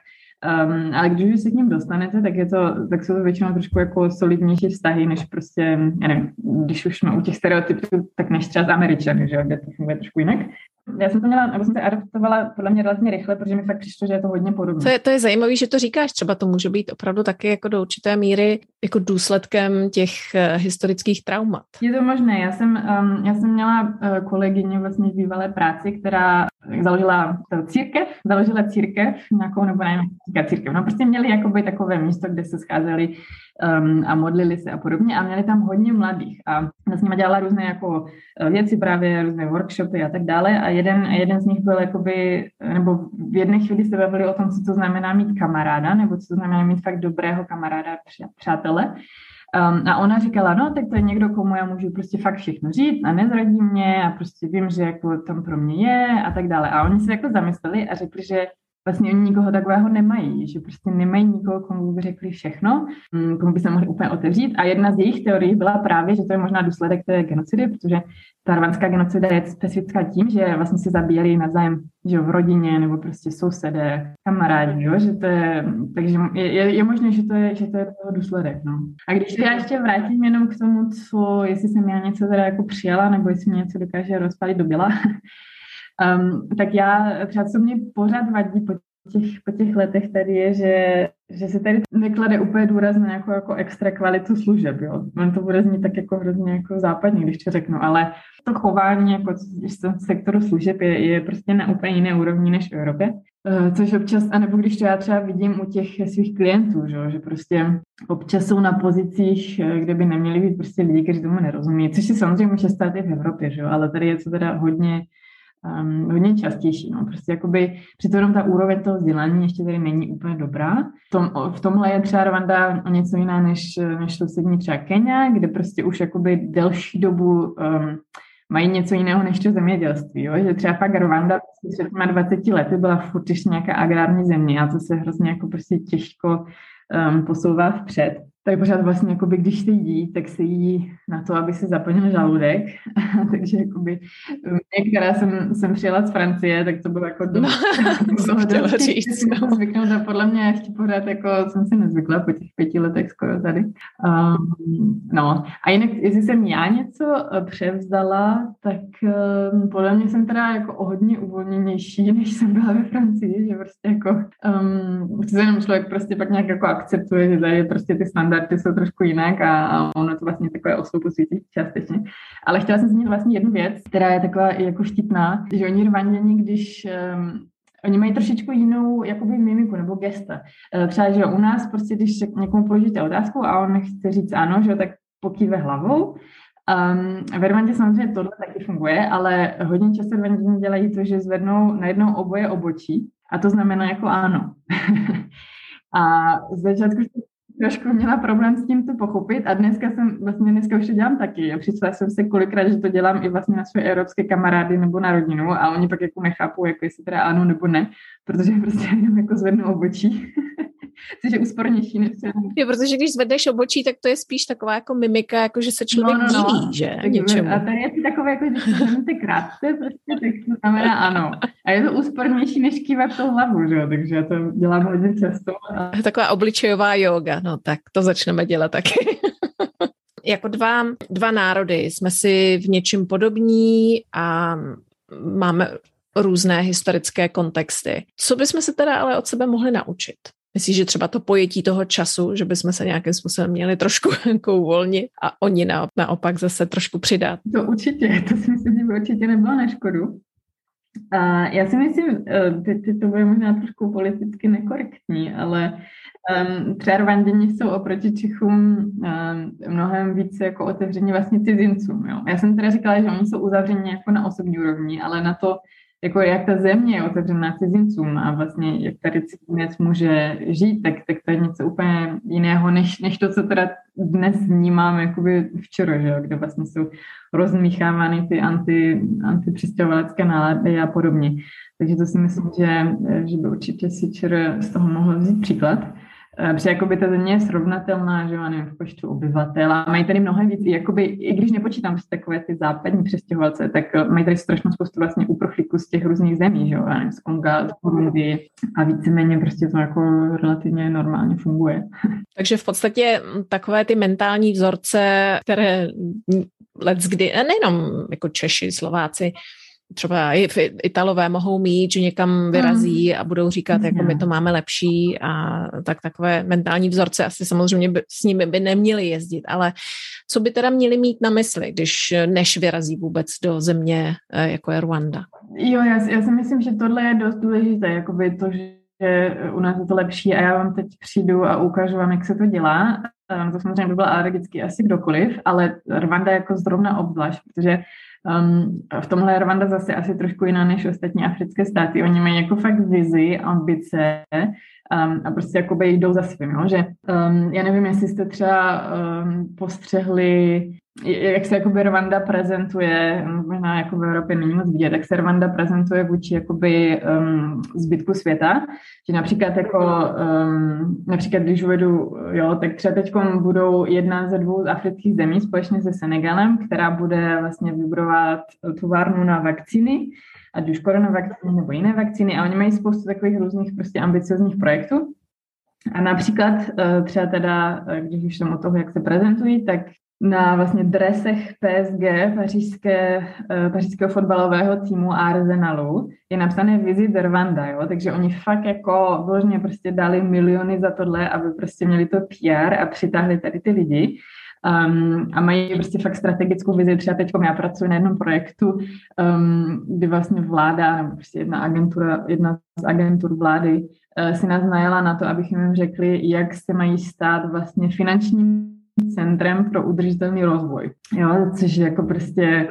Um, ale když už se k ním dostanete, tak, je to, tak jsou to většinou trošku jako solidnější vztahy, než prostě, já nevím, když už jsme u těch stereotypů, tak než třeba z Američany, že jo, kde to funguje trošku jinak. Já jsem to měla, nebo jsem to adaptovala podle mě relativně rychle, protože mi fakt přišlo, že je to hodně podobné.
To je, to je zajímavé, že to říkáš, třeba to může být opravdu taky jako do určité míry jako důsledkem těch uh, historických traumat.
Je to možné, já jsem, um, já jsem měla uh, kolegyně vlastně v bývalé práci, která založila církev, založila církev, nějakou, nebo nevím, církev, no prostě měli jakoby takové místo, kde se scházeli um, a modlili se a podobně a měli tam hodně mladých a s nimi dělala různé jako eh, věci právě, různé workshopy a tak dále a jeden, jeden z nich byl jakoby, nebo v jedné chvíli se bavili o tom, co to znamená mít kamaráda, nebo co to znamená mít fakt dobrého kamaráda, přátele. Um, a ona říkala, no, tak to je někdo, komu já můžu prostě fakt všechno říct a nezradí mě a prostě vím, že jako tam pro mě je a tak dále. A oni se jako zamysleli a řekli, že vlastně oni nikoho takového nemají, že prostě nemají nikoho, komu by řekli všechno, mm, komu by se mohli úplně otevřít. A jedna z jejich teorií byla právě, že to je možná důsledek té genocidy, protože ta rvanská genocida je specifická tím, že vlastně se zabíjeli navzájem že v rodině nebo prostě sousedé, kamarádi, jo, že to je, takže je, je, je možné, že to je, že to je toho důsledek, no. A když se já ještě vrátím jenom k tomu, co, jestli jsem já něco teda jako přijala, nebo jestli mě něco dokáže rozpalit do byla, Um, tak já třeba co mě pořád vadí po těch, po těch letech tady je, že, že se tady neklade úplně důraz na nějakou jako extra kvalitu služeb, jo. On to bude znít tak jako hrozně jako západně, když to řeknu, ale to chování jako v sektoru služeb je, je prostě na úplně jiné úrovni než v Evropě. Uh, což občas, anebo když to já třeba vidím u těch svých klientů, že, že prostě občas jsou na pozicích, eh, kde by neměli být prostě lidi, kteří tomu nerozumí, což si samozřejmě může stát i v Evropě, že? ale tady je to teda hodně um, hodně častější. No. Prostě jakoby přece jenom ta úroveň toho vzdělání ještě tady není úplně dobrá. V, tom, v tomhle je třeba Rwanda o něco jiná než, než sousední třeba Kenya, kde prostě už jakoby delší dobu um, mají něco jiného než to zemědělství. Jo? Že třeba fakt Rwanda před těma 20 lety byla furt ještě nějaká agrární země a to se hrozně jako prostě těžko um, posouvá vpřed tak pořád vlastně, jakoby, když se jí, tak se jí na to, aby se zaplnil žaludek. Takže jakoby, některá jsem, jsem přijela z Francie, tak to bylo jako do, no,
do chtěla říct.
No. Zvyknout a podle mě ještě pořád jako jsem si nezvykla po těch pěti letech skoro tady. Um, no a jinak, jestli jsem já něco eh, převzdala, tak um, podle mě jsem teda jako o hodně uvolněnější, než jsem byla ve Francii, že prostě jako um, se jenom člověk prostě pak nějak jako akceptuje, že tady prostě ty standardy standardy jsou trošku jinak a, a ono to vlastně takové svítí částečně. Ale chtěla jsem zmínit vlastně jednu věc, která je taková jako štipná, že oni rvanděni, když um, Oni mají trošičku jinou jakoby mimiku nebo gesta. Uh, třeba, že u nás prostě, když někomu položíte otázku a on chce říct ano, že tak pokýve hlavou, Um, v Rwandě samozřejmě tohle taky funguje, ale hodně často Rwanděni dělají to, že zvednou najednou oboje obočí a to znamená jako ano. a z začátku trošku měla problém s tím to pochopit a dneska jsem, vlastně dneska už to dělám taky. Přišla jsem se kolikrát, že to dělám i vlastně na své evropské kamarády nebo na rodinu a oni pak jako nechápou, jako jestli teda ano nebo ne, protože prostě jenom jako zvednu obočí. je úspornější než
Jo, protože když zvedneš obočí, tak to je spíš taková jako mimika, jako že se člověk no, no, no. že? Tak,
něčemu. A to je takové, jako když se krátce, prostě, tak to znamená ano. A je to úspornější, než kývat tou hlavu, že jo? takže já to dělám hodně často. A...
Taková obličejová yoga, no tak to začneme dělat taky. jako dva, dva národy jsme si v něčem podobní a máme různé historické kontexty. Co bychom se teda ale od sebe mohli naučit? Myslíš, že třeba to pojetí toho času, že bychom se nějakým způsobem měli trošku jako uvolnit a oni na, naopak zase trošku přidat?
To určitě, to si myslím, že by určitě nebylo na škodu. A já si myslím, eh, teď to bude možná trošku politicky nekorektní, ale um, třeba Rwanděni jsou oproti Čechům um, mnohem více jako otevření vlastně cizincům. Jo? Já jsem teda říkala, že oni jsou uzavření jako na osobní úrovni, ale na to, jako jak ta země je otevřená cizincům a vlastně jak tady cizinec může žít, tak, tak to je něco úplně jiného, než, než to, co teda dnes vnímám jakoby včera, že jo, kde vlastně jsou rozmíchávány ty anti, antipřistěhovalecké nálady a podobně. Takže to si myslím, že, že by určitě si ČR z toho mohl vzít příklad. Protože jakoby ta země je srovnatelná, že jo, nevím, v počtu obyvatel a mají tady mnohem víc, jakoby, i když nepočítám si takové ty západní přestěhovalce, tak eh, mají tady strašnou spoustu vlastně uprchlíků z těch různých zemí, že jo, nevím, z Konga, z Burundi a víceméně prostě to jako relativně normálně funguje.
Takže v podstatě takové ty mentální vzorce, které let kdy, nejenom jako Češi, Slováci, třeba i Italové mohou mít, že někam vyrazí hmm. a budou říkat, jako my to máme lepší a tak takové mentální vzorce asi samozřejmě by, s nimi by neměli jezdit, ale co by teda měli mít na mysli, když než vyrazí vůbec do země, eh, jako je Rwanda?
Jo, já, já si myslím, že tohle je dost důležité, jakoby to, že u nás je to lepší a já vám teď přijdu a ukážu vám, jak se to dělá. No to samozřejmě by byl alergický asi kdokoliv, ale Rwanda jako zrovna obzvlášť, protože Um, v tomhle je Rwanda zase asi trošku jiná než ostatní africké státy. Oni mají jako fakt vizi, ambice um, a prostě jakoby jdou za svým, jo? že um, já nevím, jestli jste třeba um, postřehli jak se jakoby Rwanda prezentuje, možná jako v Evropě není moc vidět, jak se Rwanda prezentuje vůči jakoby um, zbytku světa, že například jako, um, například když uvedu, jo, tak třeba teď budou jedna ze dvou afrických zemí společně se Senegalem, která bude vlastně vybudovat továrnu na vakcíny, ať už koronavakcíny nebo jiné vakcíny a oni mají spoustu takových různých prostě ambiciozních projektů. A například eh, třeba teda, eh, když už jsem o toho, jak se prezentují, tak na vlastně dresech PSG, pařížské, uh, pařížského fotbalového týmu Arsenalu, je napsané Visit Rwanda, jo? takže oni fakt jako vložně prostě dali miliony za tohle, aby prostě měli to PR a přitáhli tady ty lidi. Um, a mají prostě fakt strategickou vizi. Třeba teď já pracuji na jednom projektu, um, kdy vlastně vláda, nebo prostě jedna agentura, jedna z agentur vlády uh, si nás najela na to, abychom jim řekli, jak se mají stát vlastně finančním centrem pro udržitelný rozvoj, jo, což je jako prostě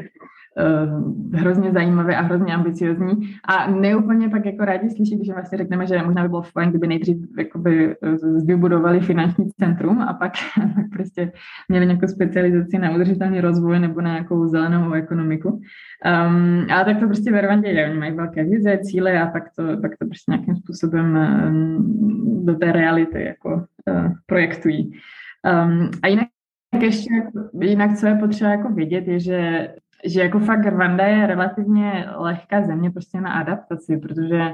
uh, hrozně zajímavé a hrozně ambiciozní a neúplně pak jako rádi slyší, když vlastně řekneme, že možná by bylo fajn, kdyby nejdřív jakoby eh, vybudovali finanční centrum a pak, pak prostě měli nějakou specializaci na udržitelný rozvoj nebo na nějakou zelenou ekonomiku. Um, ale tak to prostě ve Rwandě je. Oni mají velké vize, cíle a pak to, pak to prostě nějakým způsobem um, do té reality jako uh, projektují. Um, a jinak ještě, jinak co je potřeba jako vědět, je, že, že jako fakt Rwanda je relativně lehká země prostě na adaptaci, protože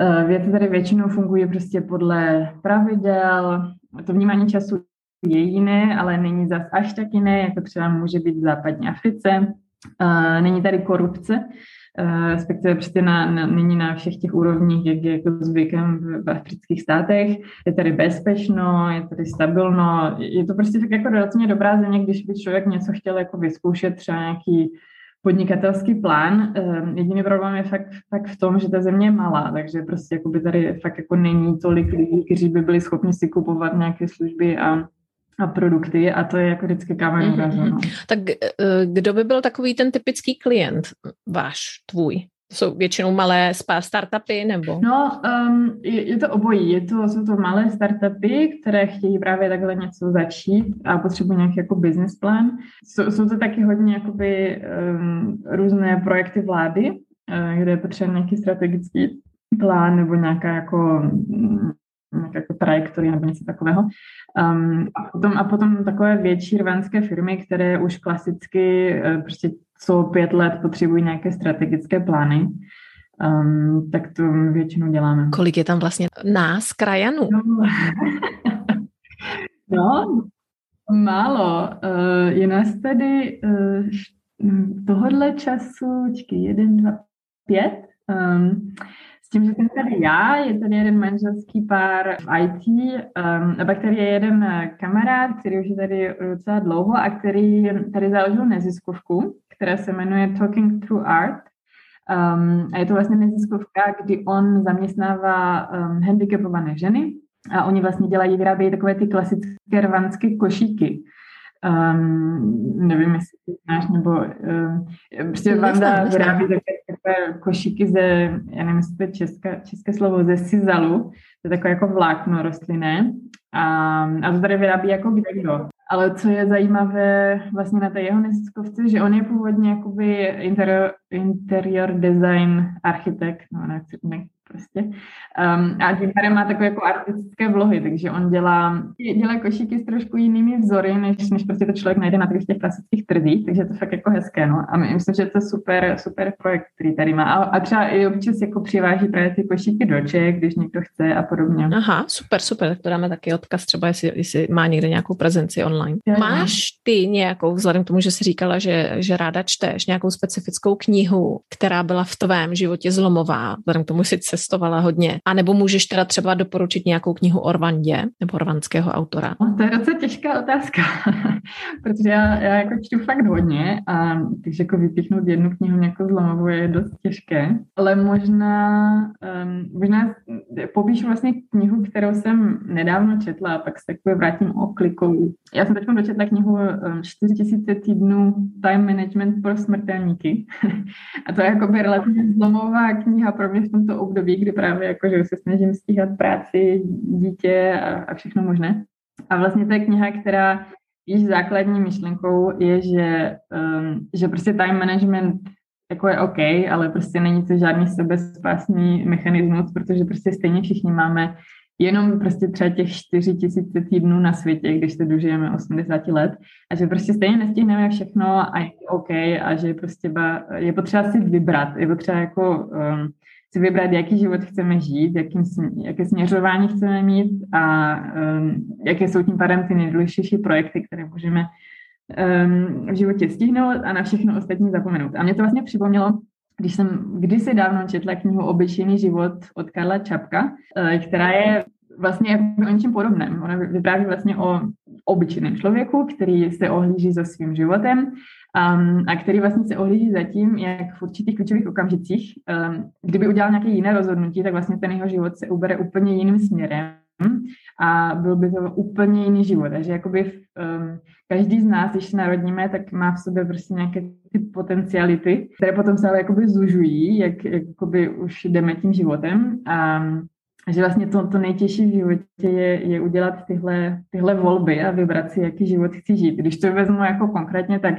uh, věci tady většinou fungují prostě podle pravidel, to vnímání času je jiné, ale není zas až tak jiné, jako třeba může být v západní Africe. Uh, není tady korupce, respektive prostě na, na, nyní na všech těch úrovních, jak je jako zvykem v, v afrických státech. Je tady bezpečno, je tady stabilno, je to prostě tak jako relativně dobrá země, když by člověk něco chtěl jako vyzkoušet, třeba nějaký podnikatelský plán. Eh, jediný problém je fakt, fakt v tom, že ta země je malá, takže prostě jako by tady fakt jako není tolik lidí, kteří by byli schopni si kupovat nějaké služby a a produkty a to je jako vždycky kámen mm-hmm. no.
Tak eh, kdo by byl takový ten typický klient váš, tvůj? Jsou většinou malé startupy nebo?
No, um, je, je to obojí. Je to, jsou to malé startupy, které chtějí právě takhle něco začít a potřebují nějaký jako business plán. Jsou, jsou to taky hodně jakoby um, různé projekty vlády, uh, kde je potřeba nějaký strategický plán nebo nějaká jako jako trajektory nebo něco takového. Um, a, potom, a potom takové větší rvanské firmy, které už klasicky uh, prostě co pět let potřebují nějaké strategické plány, um, tak to většinou děláme.
Kolik je tam vlastně nás, krajanů?
No, no málo. Uh, je nás tady uh, tohodle času, čekaj, jeden, dva, pět. Um, s tím, že jsem tady já, je tady jeden manželský pár v IT, um, a pak tady je jeden eh, kamarád, který už je tady docela dlouho a který tady založil neziskovku, která se jmenuje Talking Through Art. Um, a je to vlastně neziskovka, kdy on zaměstnává um, handicapované ženy a oni vlastně dělají, vyrábějí takové ty klasické rvanské košíky. Um, nevím, jestli ty znáš, nebo um, prostě Vanda vyrábí takové takové košíky ze, já nevím, jestli to je české, české slovo, ze sizalu, to je takové jako vlákno rostlinné. A, a to tady vyrábí jako kde kdo. Ale co je zajímavé vlastně na té jeho neziskovce, že on je původně jakoby interior, interior design architekt, no nechci, ne, prostě. Um, a pádem má takové jako artistické vlohy, takže on dělá, dělá košíky s trošku jinými vzory, než, než prostě to člověk najde na těch, těch klasických trzích, takže to je fakt jako hezké, no. A myslím, že to je super, super projekt, který tady má. A, a třeba i občas jako přiváží právě ty košíky do Čech, když někdo chce a podobně.
Aha, super, super, tak to dáme taky odkaz třeba, jestli, jestli má někde nějakou prezenci online. Já, Máš ty nějakou, vzhledem k tomu, že jsi říkala, že, že ráda čteš, nějakou specifickou knihu, která byla v tvém životě zlomová, vzhledem k tomu, že jsi cestovala hodně. A nebo můžeš teda třeba doporučit nějakou knihu o Rwandě nebo rwandského autora?
No, to je docela těžká otázka, protože já, já jako čtu fakt hodně a takže jako vypíchnout jednu knihu nějakou zlomovou je dost těžké, ale možná, um, možná popíšu vlastně knihu, kterou jsem nedávno četla a pak se takové vrátím o klikou. Já jsem teď dočetla knihu um, 4000 týdnů Time Management pro smrtelníky a to je jako relativně zlomová kniha pro mě v tomto období, kdy právě jako, že se snažím stíhat práci, dítě a, a všechno možné. A vlastně to je kniha, která již základní myšlenkou je, že, um, že prostě time management jako je OK, ale prostě není to žádný sebespásný mechanismus, protože prostě stejně všichni máme jenom prostě třeba těch 4 tisíce týdnů na světě, když se dožijeme 80 let a že prostě stejně nestihneme všechno a je OK a že prostě je potřeba si vybrat, je potřeba jako um, si vybrat, jaký život chceme žít, jakým, jaké směřování chceme mít a um, jaké jsou tím pádem ty nejdůležitější projekty, které můžeme um, v životě stihnout a na všechno ostatní zapomenout. A mě to vlastně připomnělo, když jsem kdysi dávno četla knihu Obyčejný život od Karla Čapka, eh, která je vlastně o něčem podobném. Ona vypráví vlastně o obyčejném člověku, který se ohlíží za svým životem um, a který vlastně se ohlíží za tím, jak v určitých klíčových okamžicích, um, kdyby udělal nějaké jiné rozhodnutí, tak vlastně ten jeho život se ubere úplně jiným směrem a byl by to úplně jiný život. Takže jakoby um, každý z nás, když se narodíme, tak má v sobě prostě nějaké ty potenciality, které potom se ale jakoby zužují, jak jakoby už jdeme tím životem. A že vlastně to, to nejtěžší v životě je, je udělat tyhle, tyhle volby a vybrat si, jaký život chci žít. Když to vezmu jako konkrétně, tak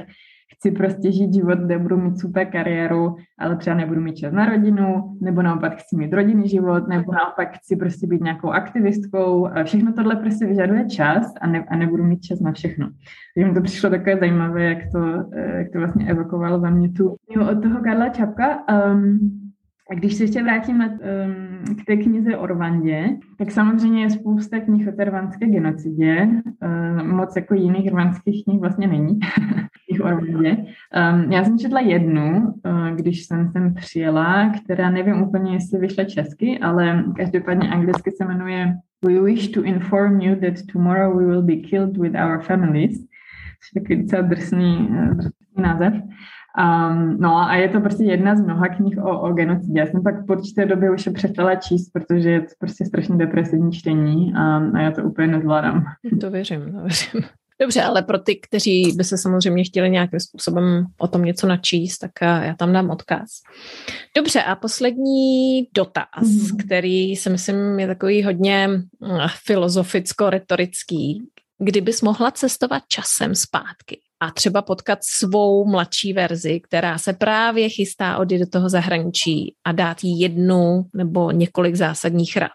chci prostě žít život, kde budu mít super kariéru, ale třeba nebudu mít čas na rodinu, nebo naopak chci mít rodinný život, nebo naopak chci prostě být nějakou aktivistkou. A všechno tohle prostě vyžaduje čas a, ne, a nebudu mít čas na všechno. Takže mi to přišlo takové zajímavé, jak to, eh, jak to vlastně evokovalo za mě tu od toho Karla Čapka. Um, a když se ještě vrátím na, um, k té knize o Rwandě, tak samozřejmě je spousta knih o té rwandské genocidě. Um, moc jako jiných rwandských knih vlastně není. knih o Rwandě. Um, já jsem četla jednu, uh, když jsem sem přijela, která nevím úplně, jestli vyšla česky, ale každopádně anglicky se jmenuje We wish to inform you that tomorrow we will be killed with our families. Což je takový docela drsný, uh, drsný název. Um, no a je to prostě jedna z mnoha knih o, o genocidě. Já jsem pak po určité době už je přestala číst, protože je to prostě strašně depresivní čtení a, a já to úplně nezvládám.
To věřím, to věřím. Dobře, ale pro ty, kteří by se samozřejmě chtěli nějakým způsobem o tom něco načíst, tak eh, já tam dám odkaz. Dobře, a poslední dotaz, mm-hmm. který si myslím je takový hodně hm, filozoficko-retorický. Kdybys mohla cestovat časem zpátky, a třeba potkat svou mladší verzi, která se právě chystá odjít do toho zahraničí a dát jí jednu nebo několik zásadních rad.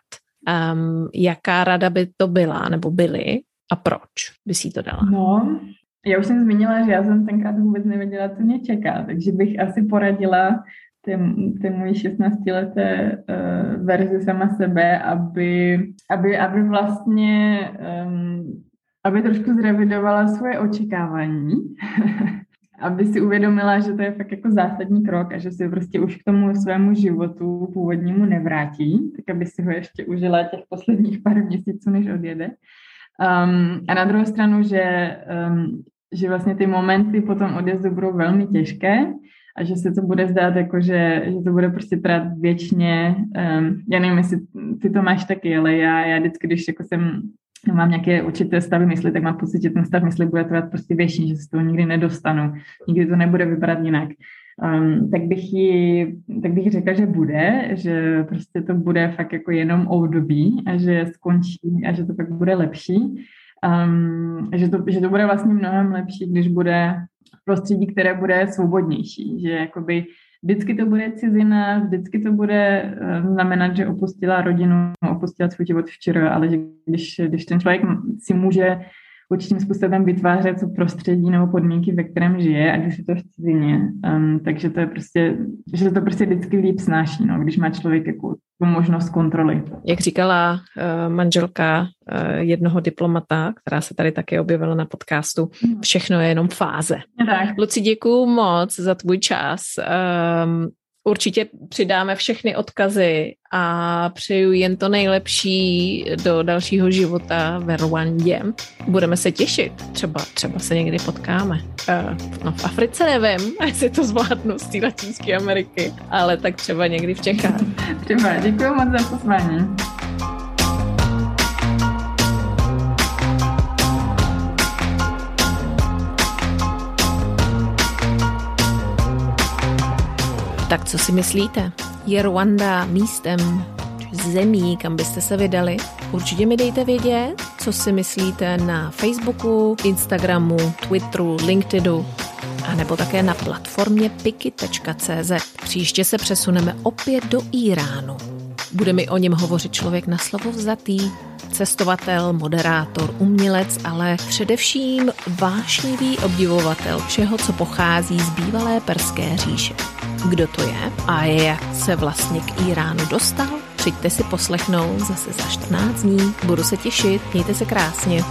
Um, jaká rada by to byla nebo byly a proč by si to dala?
No, já už jsem zmínila, že já jsem tenkrát vůbec nevěděla, co mě čeká, takže bych asi poradila té, té mojí 16-leté uh, verzi sama sebe, aby, aby, aby vlastně um, aby trošku zrevidovala svoje očekávání, aby si uvědomila, že to je fakt jako zásadní krok a že si prostě už k tomu svému životu původnímu nevrátí, tak aby si ho ještě užila těch posledních pár měsíců, než odjede. Um, a na druhou stranu, že, um, že vlastně ty momenty po tom odjezdu budou velmi těžké a že se to bude zdát jako, že, že to bude prostě trvat věčně. Um, já nevím, jestli ty to máš taky, ale já, já vždycky, když jako jsem mám nějaké určité stavy mysli, tak mám pocit, že ten stav mysli bude trvat prostě věčně, že se z toho nikdy nedostanu, nikdy to nebude vypadat jinak. Um, tak, bych jí, tak bych řekla, že bude, že prostě to bude fakt jako jenom období a že skončí a že to pak bude lepší. Um, že, to, že to bude vlastně mnohem lepší, když bude prostředí, které bude svobodnější, že jakoby vždycky to bude cizina, vždycky to bude uh, znamenat, že opustila rodinu, opustila svůj život včera, ale že když, když ten člověk si může určitým způsobem vytvářet co prostředí nebo podmínky, ve kterém žije, ať už je to v cizině. Um, takže to je prostě, že to prostě vždycky líp snáší, no, když má člověk jako tu možnost kontroly.
Jak říkala uh, manželka uh, jednoho diplomata, která se tady také objevila na podcastu, hmm. všechno je jenom fáze.
Tak.
Luci, děkuju moc za tvůj čas. Um, Určitě přidáme všechny odkazy a přeju jen to nejlepší do dalšího života ve Rwandě. Budeme se těšit, třeba, třeba se někdy potkáme. Uh, no v Africe nevím, jestli to zvládnu z té Latinské Ameriky, ale tak třeba někdy v Čechách.
Třeba, děkuji moc za pozvání.
Tak co si myslíte? Je Rwanda místem, zemí, kam byste se vydali? Určitě mi dejte vědět, co si myslíte na Facebooku, Instagramu, Twitteru, LinkedInu a nebo také na platformě piki.cz. Příště se přesuneme opět do Iránu. Bude mi o něm hovořit člověk na slovo vzatý, cestovatel, moderátor, umělec, ale především vášnivý obdivovatel všeho, co pochází z bývalé perské říše. Kdo to je a jak se vlastně k Iránu dostal? Přijďte si poslechnout zase za 14 dní. Budu se těšit, mějte se krásně.